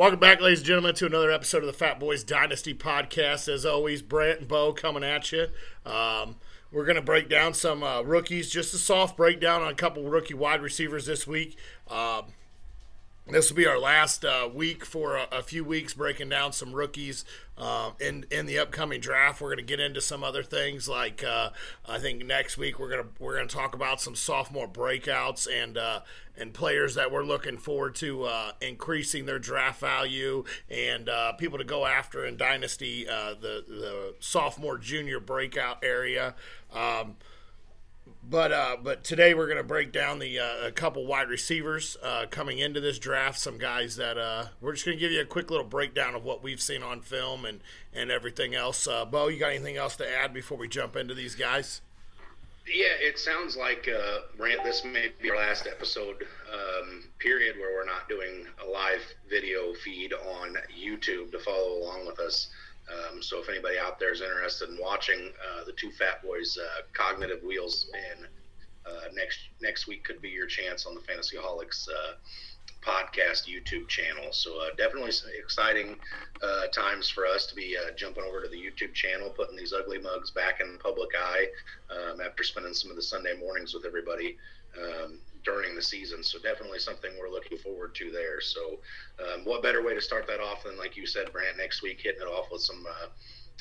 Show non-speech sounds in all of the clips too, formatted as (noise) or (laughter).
Welcome back, ladies and gentlemen, to another episode of the Fat Boys Dynasty podcast. As always, Brant and Bo coming at you. Um, we're going to break down some uh, rookies, just a soft breakdown on a couple rookie wide receivers this week. Um, this will be our last uh, week for a, a, few weeks breaking down some rookies uh, in in the upcoming draft. We're going to get into some other things like uh, I think next week we're gonna we're gonna talk about some sophomore breakouts and uh, and players that we're looking forward to uh, increasing their draft value and uh, people to go after in dynasty the the sophomore junior breakout area. Um, but uh, but today we're going to break down the uh, a couple wide receivers uh, coming into this draft. Some guys that uh, we're just going to give you a quick little breakdown of what we've seen on film and and everything else. Uh, Bo, you got anything else to add before we jump into these guys? Yeah, it sounds like uh. This may be our last episode um, period where we're not doing a live video feed on YouTube to follow along with us. Um, so if anybody out there is interested in watching uh, the two Fat Boys uh, cognitive wheels, and uh, next next week could be your chance on the Fantasyholics uh, podcast YouTube channel. So uh, definitely exciting uh, times for us to be jumping over to the YouTube channel, putting these ugly mugs back in the public eye um, after spending some of the Sunday mornings with everybody. Um, during the season. So definitely something we're looking forward to there. So um, what better way to start that off than like you said, Brant, next week hitting it off with some uh,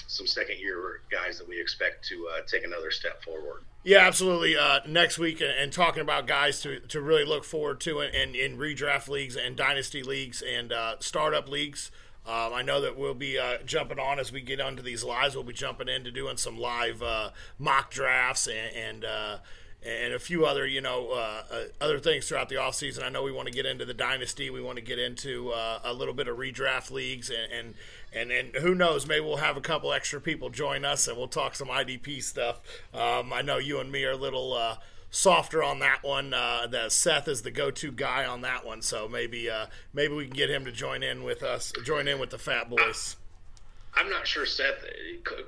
some second year guys that we expect to uh, take another step forward. Yeah, absolutely. Uh, next week, and, talking about guys to, to really look forward to in, in, in redraft leagues and dynasty leagues and uh, startup leagues. Um, I know that we'll be uh, jumping on as we get onto these lives. We'll be jumping into doing some live uh, mock drafts and, and uh, and a few other you know uh, uh, other things throughout the offseason. I know we want to get into the dynasty. We want to get into uh, a little bit of redraft leagues and, and and and who knows? Maybe we'll have a couple extra people join us and we'll talk some IDP stuff. Um, I know you and me are a little uh, softer on that one. Uh, that Seth is the go-to guy on that one, so maybe uh, maybe we can get him to join in with us, join in with the Fat Boys. I'm not sure Seth,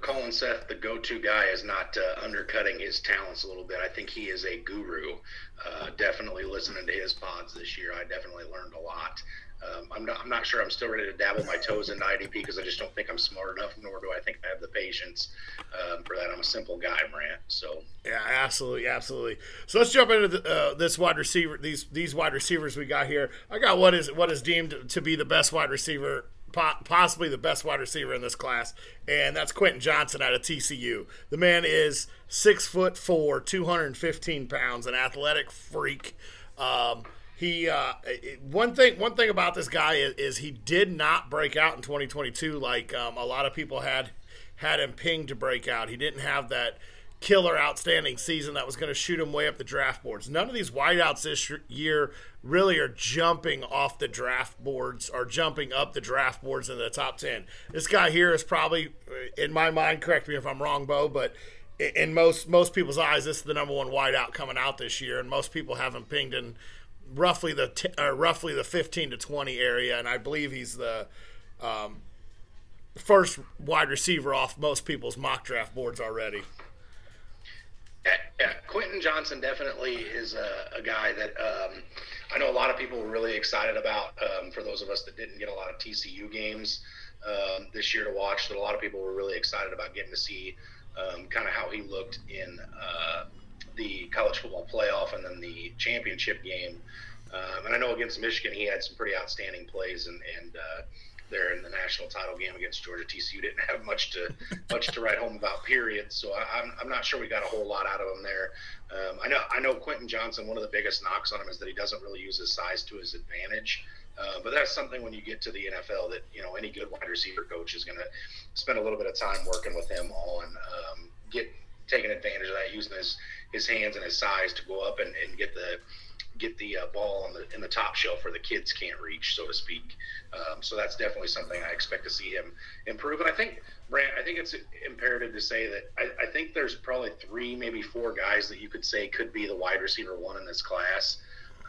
calling Seth the go-to guy is not uh, undercutting his talents a little bit. I think he is a guru. Uh, definitely listening to his pods this year, I definitely learned a lot. Um, I'm not. I'm not sure. I'm still ready to dabble my toes into IDP because I just don't think I'm smart enough, nor do I think I have the patience um, for that. I'm a simple guy, Brant. So yeah, absolutely, absolutely. So let's jump into the, uh, this wide receiver. These these wide receivers we got here. I got what is what is deemed to be the best wide receiver possibly the best wide receiver in this class, and that's Quentin Johnston out of TCU. The man is six foot four, 215 pounds, an athletic freak. Um, he uh, one thing one thing about this guy is, is, he did not break out in 2022 like um, a lot of people had had him pinged to break out. He didn't have that killer outstanding season that was going to shoot him way up the draft boards. None of these wideouts this year really are jumping off the draft boards or jumping up the draft boards in the top 10. This guy here is probably, uh, in my mind, correct me if I'm wrong, Bo, but in most most people's eyes, this is the number one wideout coming out this year, and most people have him pinged in roughly the t- uh, roughly the 15 to 20 area, and I believe he's the um, first wide receiver off most people's mock draft boards already. Yeah, Quentin Johnston definitely is a, a guy that um, I know a lot of people were really excited about. Um, for those of us that didn't get a lot of TCU games um, this year to watch, that a lot of people were really excited about getting to see um, kind of how he looked in uh, the college football playoff and then the championship game. Um, and I know against Michigan, he had some pretty outstanding plays and, and uh, there in the national title game against Georgia. TCU didn't have much to much to write home about. Period. So I, am I'm, I'm not sure we got a whole lot out of him there. Um, I know I know Quentin Johnston. One of the biggest knocks on him is that he doesn't really use his size to his advantage. Uh, but that's something when you get to the NFL that you know any good wide receiver coach is going to spend a little bit of time working with him on um, get taking advantage of that, using his his hands and his size to go up and, and get the get the uh, ball on the in the top shelf where the kids can't reach, so to speak. Um, so that's definitely something I expect to see him improve. And I think, Brant, I think it's imperative to say that I, I, think there's probably three, maybe four guys that you could say could be the wide receiver one in this class.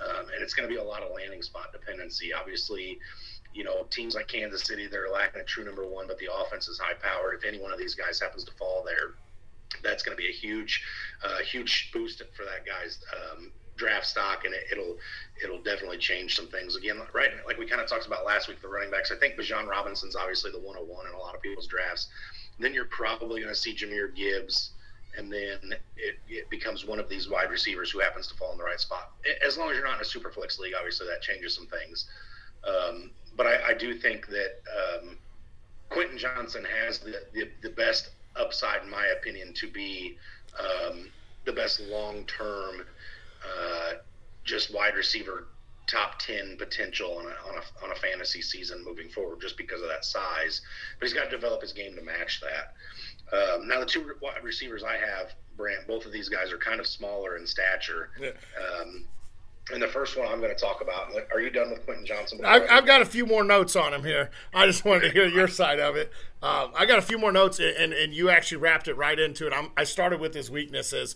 Um, and it's going to be a lot of landing spot dependency. Obviously, you know, teams like Kansas City, they're lacking a true number one, but the offense is high powered. If any one of these guys happens to fall there, that's going to be a huge, uh, huge boost for that guy's um, draft stock, and it, will it'll definitely change some things. Again, right, like we kind of talked about last week, the running backs. I think Bijan Robinson's obviously the 101 in a lot of people's drafts. Then you're probably going to see Jahmyr Gibbs, and then it, it becomes one of these wide receivers who happens to fall in the right spot. As long as you're not in a super flex league, obviously that changes some things. Um, but I, I, do think that um, Quentin Johnston has the, the, the, best upside, in my opinion, to be um, the best long term uh, just wide receiver top 10 potential on a, on, a, on a fantasy season moving forward just because of that size. But he's got to develop his game to match that. Um, now, the two wide receivers I have, Brant, both of these guys are kind of smaller in stature. Yeah. Um, and the first one I'm going to talk about. Are you done with Quentin Johnston? I've, I've, got a few more notes on him here. I just wanted to hear your side of it. Um, I got a few more notes, and, and you actually wrapped it right into it. I'm, I started with his weaknesses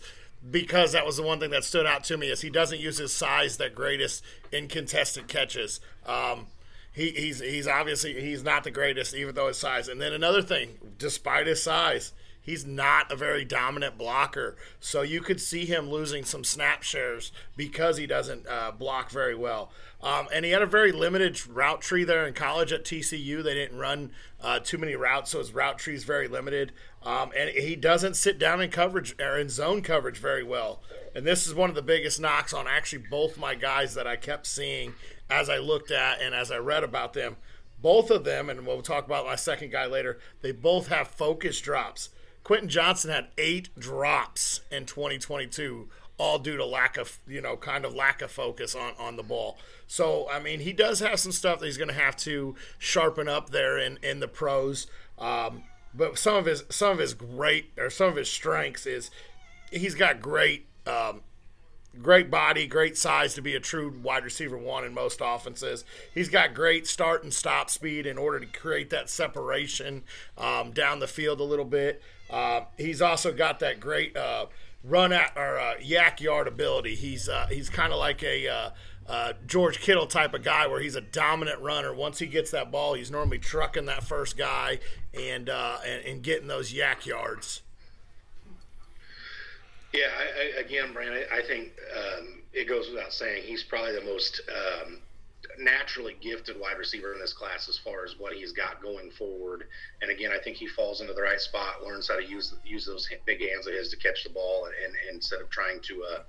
because that was the one thing that stood out to me is he doesn't use his size that greatest in contested catches. Um, he, he's he's obviously he's not the greatest even though his size. And then another thing, despite his size, he's not a very dominant blocker. So you could see him losing some snap shares because he doesn't uh, block very well. Um, and he had a very limited route tree there in college at TCU. They didn't run uh, too many routes, so his route tree is very limited. Um, and he doesn't sit down in coverage or in zone coverage very well. And this is one of the biggest knocks on actually both my guys that I kept seeing as I looked at and as I read about them. Both of them, and we'll talk about my second guy later, they both have focus drops. Quentin Johnston had eight drops in 2022, all due to lack of, you know, kind of lack of focus on, on the ball. So, I mean, he does have some stuff that he's going to have to sharpen up there in, in the pros. Um, but some of his some of his great or some of his strengths is he's got great um, great body, great size to be a true wide receiver one in most offenses. He's got great start and stop speed in order to create that separation um, down the field a little bit. Uh, he's also got that great uh, run at or uh, YAC yard ability. He's uh, he's kind of like a uh, uh, George Kittle type of guy where he's a dominant runner. Once he gets that ball, he's normally trucking that first guy and and, and, getting those YAC yards. Yeah, I, I, again, I, I think um, it goes without saying he's probably the most um, naturally gifted wide receiver in this class as far as what he's got going forward. And again, I think he falls into the right spot, learns how to use use those big hands of his to catch the ball, and, and, and instead of trying to uh,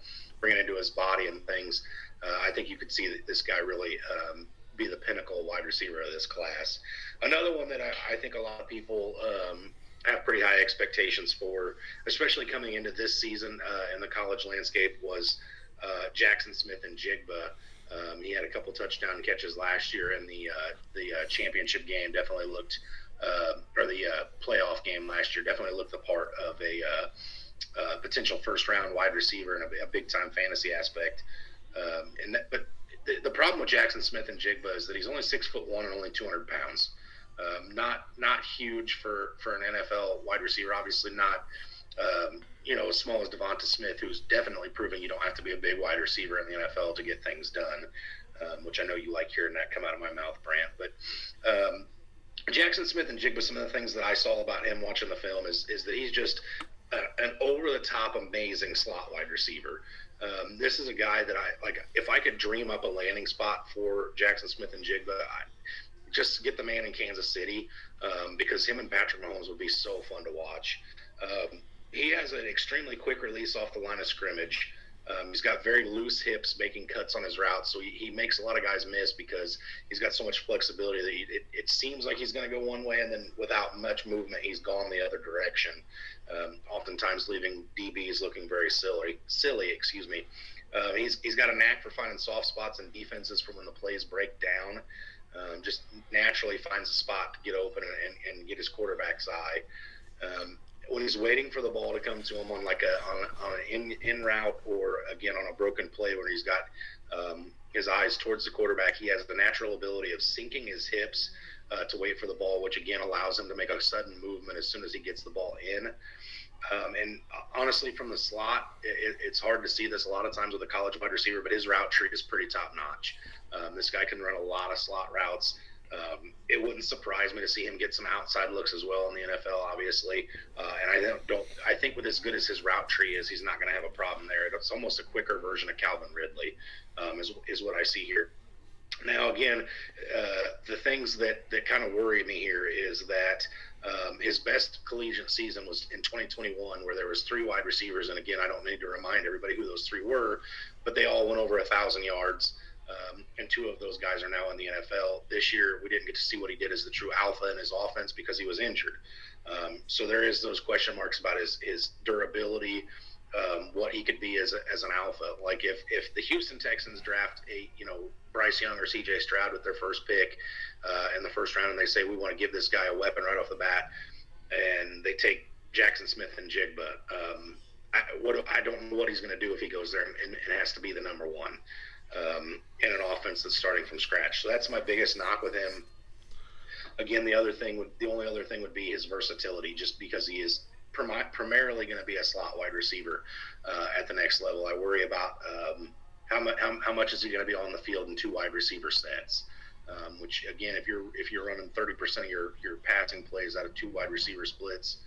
bring it into his body and things, uh, I think you could see that this guy really um, be the pinnacle wide receiver of this class. Another one that I, I think a lot of people um, have pretty high expectations for, especially coming into this season uh, in the college landscape, was uh, Jaxon Smith-Njigba. Um, he had a couple touchdown catches last year in the uh, the uh, championship game. Definitely looked, uh, or the uh, playoff game last year. Definitely looked the part of a potential first round wide receiver and a, a big time fantasy aspect. Um, and that, but the, the, problem with Jaxon Smith-Njigba is that he's only six foot one and only 200 pounds. Um, not not huge for for an NFL wide receiver. Obviously not um, you know, as small as DeVonta Smith, who's definitely proving you don't have to be a big wide receiver in the NFL to get things done, um, which I know you like hearing that come out of my mouth, Brant. But um, Jaxon Smith-Njigba, some of the things that I saw about him watching the film is, is that he's just a, an over the top amazing slot wide receiver. Um, this is a guy that I like. If I could dream up a landing spot for Jaxon Smith-Njigba, I, just get the man in Kansas City um, because him and Patrick Mahomes would be so fun to watch. Um, he has an extremely quick release off the line of scrimmage. Um, he's got very loose hips making cuts on his route, so he, he, makes a lot of guys miss because he's got so much flexibility that he, it, it, seems like he's going to go one way, and then without much movement, he's gone the other direction. Um, oftentimes, leaving DBs looking very silly. Silly, excuse me. Uh, he's he's got a knack for finding soft spots and defenses for when the plays break down. Um, just naturally finds a spot to get open and, and, get his quarterback's eye. Um, when he's waiting for the ball to come to him on like a on, on an in, in route or again on a broken play where he's got um, his eyes towards the quarterback, he has the natural ability of sinking his hips uh, to wait for the ball, which again allows him to make a sudden movement as soon as he gets the ball in. Um, and honestly, from the slot, it, it's hard to see this a lot of times with a college wide receiver, but his route tree is pretty top notch. Um, this guy can run a lot of slot routes. Um, it wouldn't surprise me to see him get some outside looks as well in the NFL, obviously. Uh, and I don't, don't, I think with as good as his route tree is, he's not going to have a problem there. It's almost a quicker version of Calvin Ridley, um, is, is what I see here. Now, again, uh, the things that, that kind of worry me here is that um, his best collegiate season was in 2021, where there was three wide receivers, and again, I don't need to remind everybody who those three were, but they all went over a thousand yards. Um, and two of those guys are now in the NFL. This year, we didn't get to see what he did as the true alpha in his offense because he was injured. Um, so there is those question marks about his his durability, um, what he could be as, a, as an alpha. Like if if the Houston Texans draft a you know Bryce Young or C.J. Stroud with their first pick uh, in the first round, and they say we want to give this guy a weapon right off the bat, and they take Jaxon Smith-Njigba. Um, I, what I don't know what he's going to do if he goes there and, and, and has to be the number one um, in an offense that's starting from scratch. So that's my biggest knock with him. Again, the other thing would the only other thing would be his versatility, just because he is primarily going to be a slot wide receiver uh, at the next level. I worry about um, how much how, how, much is he going to be on the field in two wide receiver sets. Um, which again, if you're if you're running 30% of your your passing plays out of two wide receiver splits,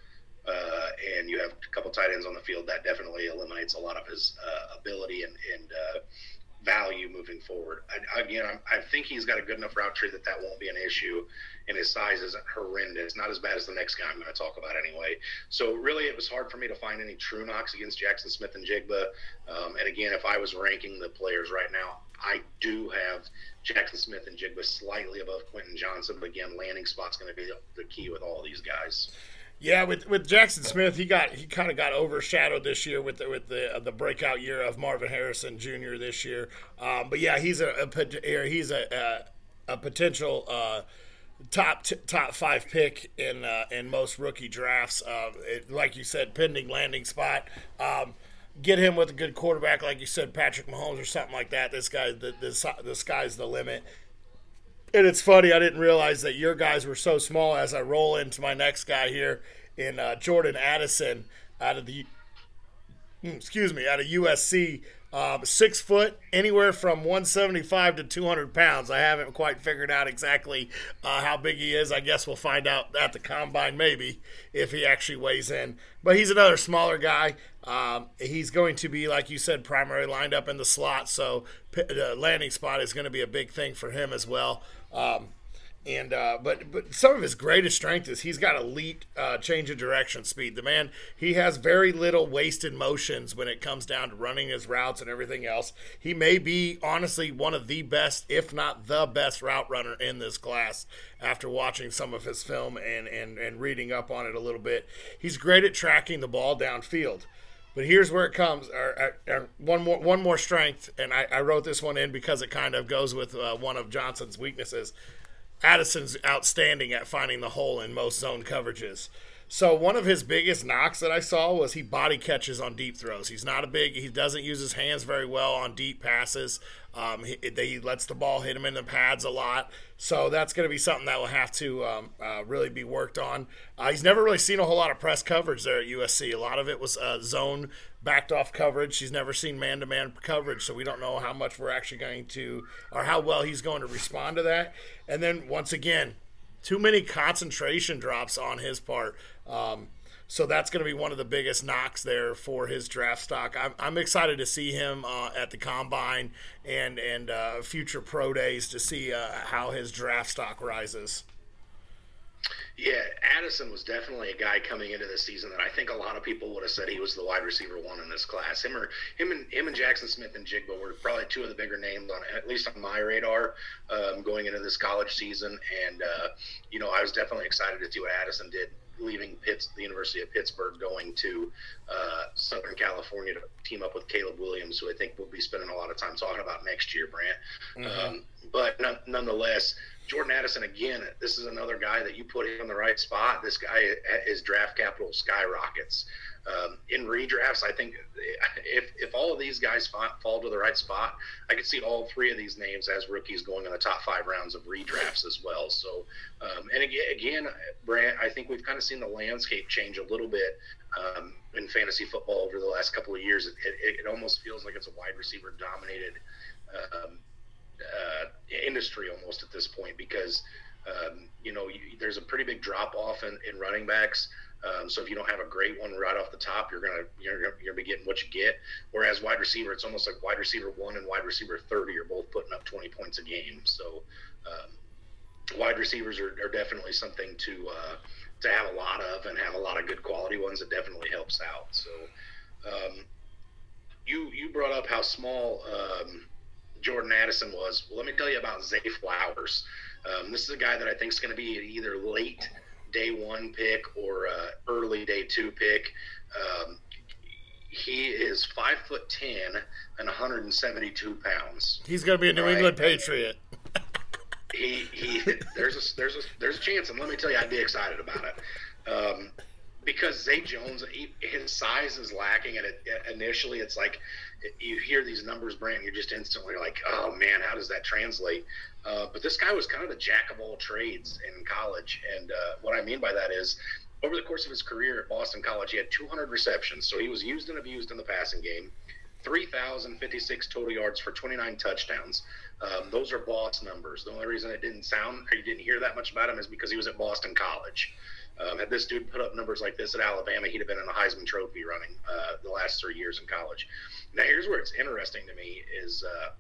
uh, and you have a couple tight ends on the field, that definitely eliminates a lot of his uh, ability and and uh, value moving forward. I, again, I'm, i think he's got a good enough route tree that that won't be an issue, and his size isn't horrendous. Not as bad as the next guy I'm going to talk about anyway. So really, it was hard for me to find any true knocks against Jaxon Smith-Njigba. Um, and again, if I was ranking the players right now, I do have Jaxon Smith-Njigba slightly above Quentin Johnston, but again, landing spot's going to be the key with all these guys. Yeah, with with Jaxon Smith, he got he kind of got overshadowed this year with the with the uh, the breakout year of Marvin Harrison Jr. this year. Um, but yeah, he's a, a he's a a, a potential uh, top t- top five pick in uh, in most rookie drafts. Uh, it, like you said, pending landing spot. Um, get him with a good quarterback, like you said, Patrick Mahomes or something like that. This guy, the, the, the sky's the limit. And it's funny, I didn't realize that your guys were so small as I roll into my next guy here in uh, Jordan Addison out of the, hmm, excuse me, out of USC. Um, six foot, anywhere from 175 to 200 pounds. I haven't quite figured out exactly uh, how big he is. I guess we'll find out at the combine, maybe, if he actually weighs in. But he's another smaller guy. Um, he's going to be, like you said, primarily lined up in the slot, so the landing spot is going to be a big thing for him as well. Um, and uh, but but some of his greatest strength is he's got elite uh, change of direction speed. The man he has very little wasted motions when it comes down to running his routes and everything else. He may be honestly one of the best, if not the best, route runner in this class. After watching some of his film and and and reading up on it a little bit, he's great at tracking the ball downfield. But here's where it comes. Or, or, one more one more strength, and I, I, wrote this one in because it kind of goes with uh, one of Johnston's weaknesses. Addison's outstanding at finding the hole in most zone coverages. So one of his biggest knocks that I saw was he body catches on deep throws. He's not a big. He doesn't use his hands very well on deep passes. Um, he, he, lets the ball hit him in the pads a lot. So that's going to be something that will have to um, uh, really be worked on. Uh, he's never really seen a whole lot of press coverage there at USC. A lot of it was uh, zone backed off coverage. He's never seen man to man coverage, so we don't know how much we're actually going to, or how well he's going to respond to that. And then once again, too many concentration drops on his part. Um, so that's going to be one of the biggest knocks there for his draft stock. I'm, I'm excited to see him uh, at the combine and and uh, future pro days to see uh, how his draft stock rises. Yeah, Addison was definitely a guy coming into the season that I think a lot of people would have said he was the wide receiver one in this class. Him or him and him and Jaxon Smith-Njigba were probably two of the bigger names on at least on my radar um, going into this college season. And uh, you know, I was definitely excited to see what Addison did leaving Pitts, the University of Pittsburgh, going to uh, Southern California to team up with Caleb Williams, who I think we'll be spending a lot of time talking about next year, Brant. Mm-hmm. Um, but nonetheless, Jordan Addison again. This is another guy that you put him in the right spot. This guy, his draft capital skyrockets. Um, in redrafts, I think if if all of these guys fall to the right spot, I could see all three of these names as rookies going in the top five rounds of redrafts as well. So, um, and again, again, Brant, I think we've kind of seen the landscape change a little bit um, in fantasy football over the last couple of years. It, it, it almost feels like it's a wide receiver dominated um, uh, industry almost at this point because Um, you know, you, there's a pretty big drop off in, in running backs. Um, so if you don't have a great one right off the top, you're gonna you're, you're gonna be getting what you get. Whereas wide receiver, it's almost like wide receiver one and wide receiver thirty are both putting up 20 points a game. So um, wide receivers are, are, definitely something to uh, to have a lot of and have a lot of good quality ones. It definitely helps out. So um, you you brought up how small um, Jordan Addison was. Well, let me tell you about Zay Flowers. Um, this is a guy that I think is going to be either late day one pick or uh, early day two pick. Um, he is five foot ten and 172 pounds. He's going to be a New right? England Patriot. he he. There's a there's a there's a chance, and let me tell you, I'd be excited about it. Um, because Zay Jones, he, his size is lacking, and it, initially it's like you hear these numbers, Brant, you're just instantly like, oh man, how does that translate? Uh, but this guy was kind of the jack of all trades in college, and uh, what I mean by that is, over the course of his career at Boston College, he had 200 receptions, so he was used and abused in the passing game. 3,056 total yards for 29 touchdowns. Um, those are boss numbers. The only reason it didn't sound or you didn't hear that much about him is because he was at Boston College. Um, had this dude put up numbers like this at Alabama, he'd have been in a Heisman Trophy running uh, the last three years in college. Now, here's where it's interesting to me is uh,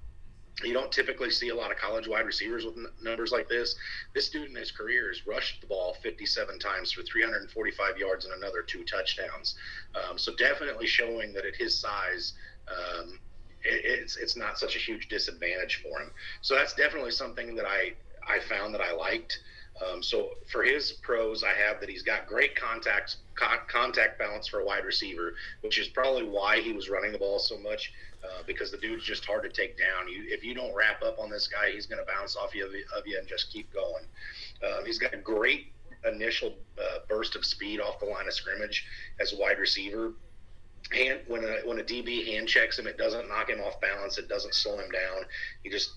you don't typically see a lot of college wide receivers with n- numbers like this. This dude in his career has rushed the ball 57 times for 345 yards and another two touchdowns. Um, so definitely showing that at his size, um, it, it's it's not such a huge disadvantage for him. So that's definitely something that I I found that I liked. Um, so for his pros, I have that he's got great contact contact balance for a wide receiver, which is probably why he was running the ball so much. Uh, because the dude's just hard to take down. You, if you don't wrap up on this guy, he's going to bounce off you, of you and just keep going. Um, he's got a great initial uh, burst of speed off the line of scrimmage as a wide receiver hand when a when a DB hand checks him, it doesn't knock him off balance. It doesn't slow him down. He just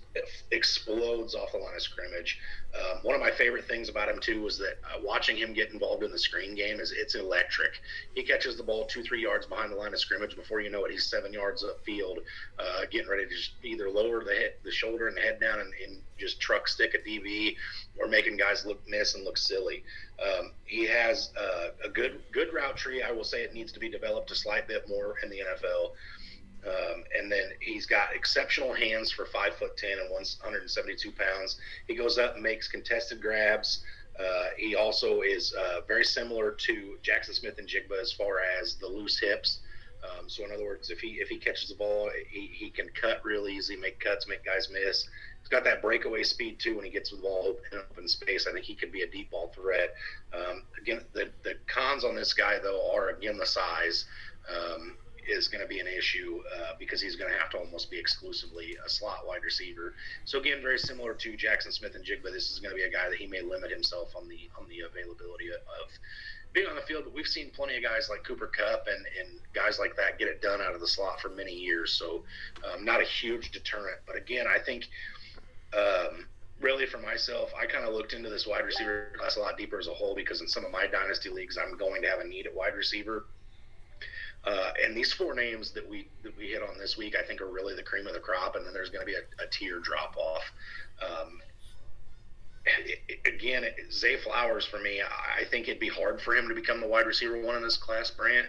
explodes off the line of scrimmage. Um, one of my favorite things about him too was that uh, watching him get involved in the screen game is it's electric. He catches the ball two three yards behind the line of scrimmage before you know it, he's seven yards upfield, uh, getting ready to just either lower the head, the shoulder and the head down and, and just truck stick a DB or making guys look miss and look silly. Um, he has uh, a good good route tree. I will say it needs to be developed a slight bit more in the NFL. Um, and then he's got exceptional hands for five foot ten and 172 pounds. He goes up and makes contested grabs. Uh, he also is uh, very similar to Jaxon Smith-Njigba as far as the loose hips. Um, so in other words, if he if he catches the ball, he, he can cut real easy, make cuts, make guys miss. He's got that breakaway speed too when he gets the ball open, open space. I think he could be a deep ball threat. Um, again, the, the cons on this guy though are again the size. Um, is going to be an issue uh, because he's going to have to almost be exclusively a slot wide receiver. So again, very similar to Jaxon Smith-Njigba, this is going to be a guy that he may limit himself on the on the availability of being on the field. But we've seen plenty of guys like Cooper Kupp and, and guys like that get it done out of the slot for many years. So um, not a huge deterrent. But again, I think. Um, really for myself, I kind of looked into this wide receiver class a lot deeper as a whole because in some of my dynasty leagues, I'm going to have a need at wide receiver. Uh, and these four names that we that we hit on this week, I think, are really the cream of the crop. And then there's going to be a, a tier drop off. Um, again, Zay Flowers for me, I think it'd be hard for him to become the wide receiver one in this class, Brant.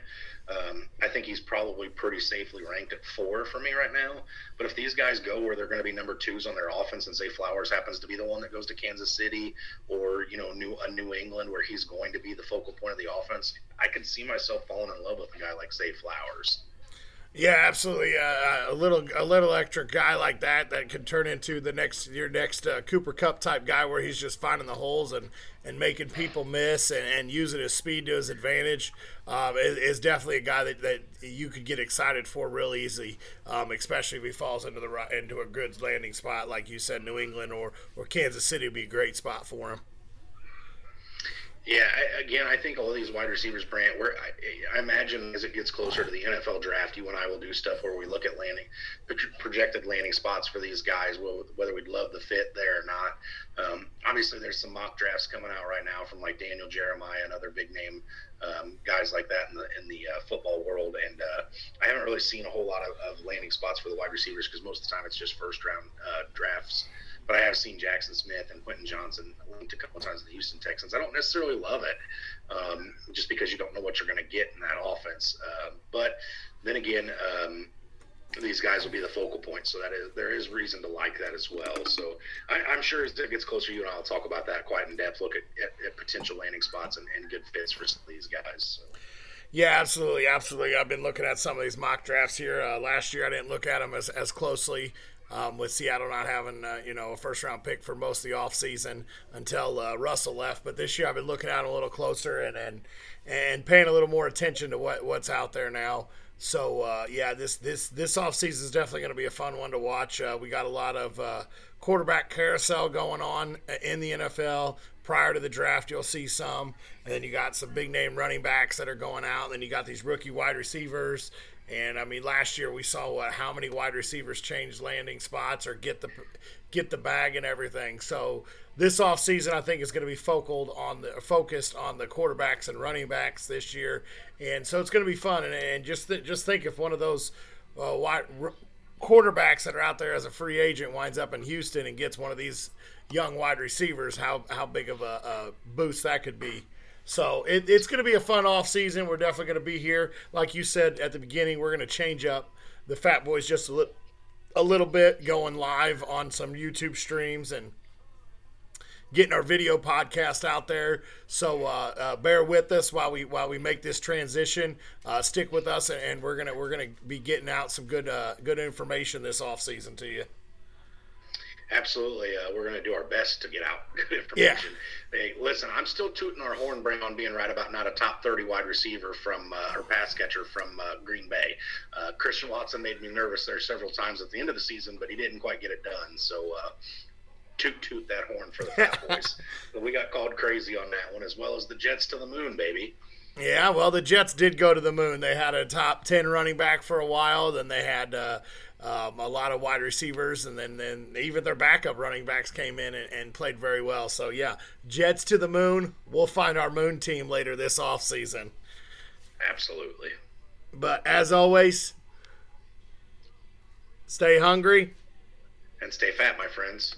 Um, I think he's probably pretty safely ranked at four for me right now. But if these guys go where they're going to be number twos on their offense, and Zay Flowers happens to be the one that goes to Kansas City or you know New a New England where he's going to be the focal point of the offense, I could see myself falling in love with a guy like Zay Flowers. Yeah, absolutely. Uh, a little a little extra guy like that that can turn into the next your next uh, Cooper Kupp type guy where he's just finding the holes and, and making people miss and, and using his speed to his advantage um, is, is, definitely a guy that, that you could get excited for real easy, um, especially if he falls into the into a good landing spot like you said, New England or or Kansas City would be a great spot for him. Yeah, I, again, I think all these wide receivers, Brant. Where I, I, imagine as it gets closer to the NFL draft, you and I will do stuff where we look at landing projected landing spots for these guys, whether we'd love the fit there or not. Um, obviously, there's some mock drafts coming out right now from like Daniel Jeremiah and other big name um, guys like that in the in the uh, football world, and uh, I haven't really seen a whole lot of, of landing spots for the wide receivers because most of the time it's just first round uh, drafts but I have seen Jaxon Smith and Quentin Johnston linked a couple times in the Houston Texans. I don't necessarily love it, um, just because you don't know what you're going to get in that offense. Uh, but then again, um, these guys will be the focal point, so that is there is reason to like that as well. So I, am sure as it gets closer, you and I'll talk about that quite in depth. Look at, at, at potential landing spots and, and, good fits for some of these guys. So. Yeah, absolutely, absolutely. I've been looking at some of these mock drafts here. Uh, last year, I didn't look at them as, as closely. Um, with Seattle not having uh, you know a first round pick for most of the offseason until uh, Russell left, but this year I've been looking them a little closer and and and paying a little more attention to what what's out there now. So uh, yeah, this this this offseason is definitely going to be a fun one to watch. Uh, we got a lot of uh, quarterback carousel going on in the NFL. Prior to the draft, you'll see some, and then you got some big name running backs that are going out. And then you got these rookie wide receivers. And I mean, last year we saw what how many wide receivers change landing spots or get the get the bag and everything. So this offseason, I think, is going to be focused on the focused on the quarterbacks and running backs this year, and so it's going to be fun. And, and just th- just think if one of those uh, wide, r- quarterbacks that are out there as a free agent winds up in Houston and gets one of these young wide receivers, how how big of a, a boost that could be. So it, it's going to be a fun off season. We're definitely going to be here, like you said at the beginning. We're going to change up the Fat Boys just a little a little bit, going live on some YouTube streams and getting our video podcast out there. So uh, uh, bear with us while we while we make this transition. Uh, stick with us, and we're gonna we're gonna be getting out some good uh, good information this off season to you. Absolutely, uh, we're going to do our best to get out (laughs) good information. Yeah. Hey, listen, I'm still tooting our horn, Brown, being right about not a top 30 wide receiver from uh, or pass catcher from uh, Green Bay. Uh, Christian Watson made me nervous there several times at the end of the season, but he didn't quite get it done. So uh, toot toot that horn for the (laughs) Fat Boys. but we got called crazy on that one, as well as the Jets to the moon, baby. Yeah, well, the Jets did go to the moon. They had a top ten running back for a while. Then they had uh, um, a lot of wide receivers, and then, then even their backup running backs came in and, and, played very well. So yeah, Jets to the moon. We'll find our moon team later this off season. Absolutely. But as always, stay hungry and stay fat, my friends.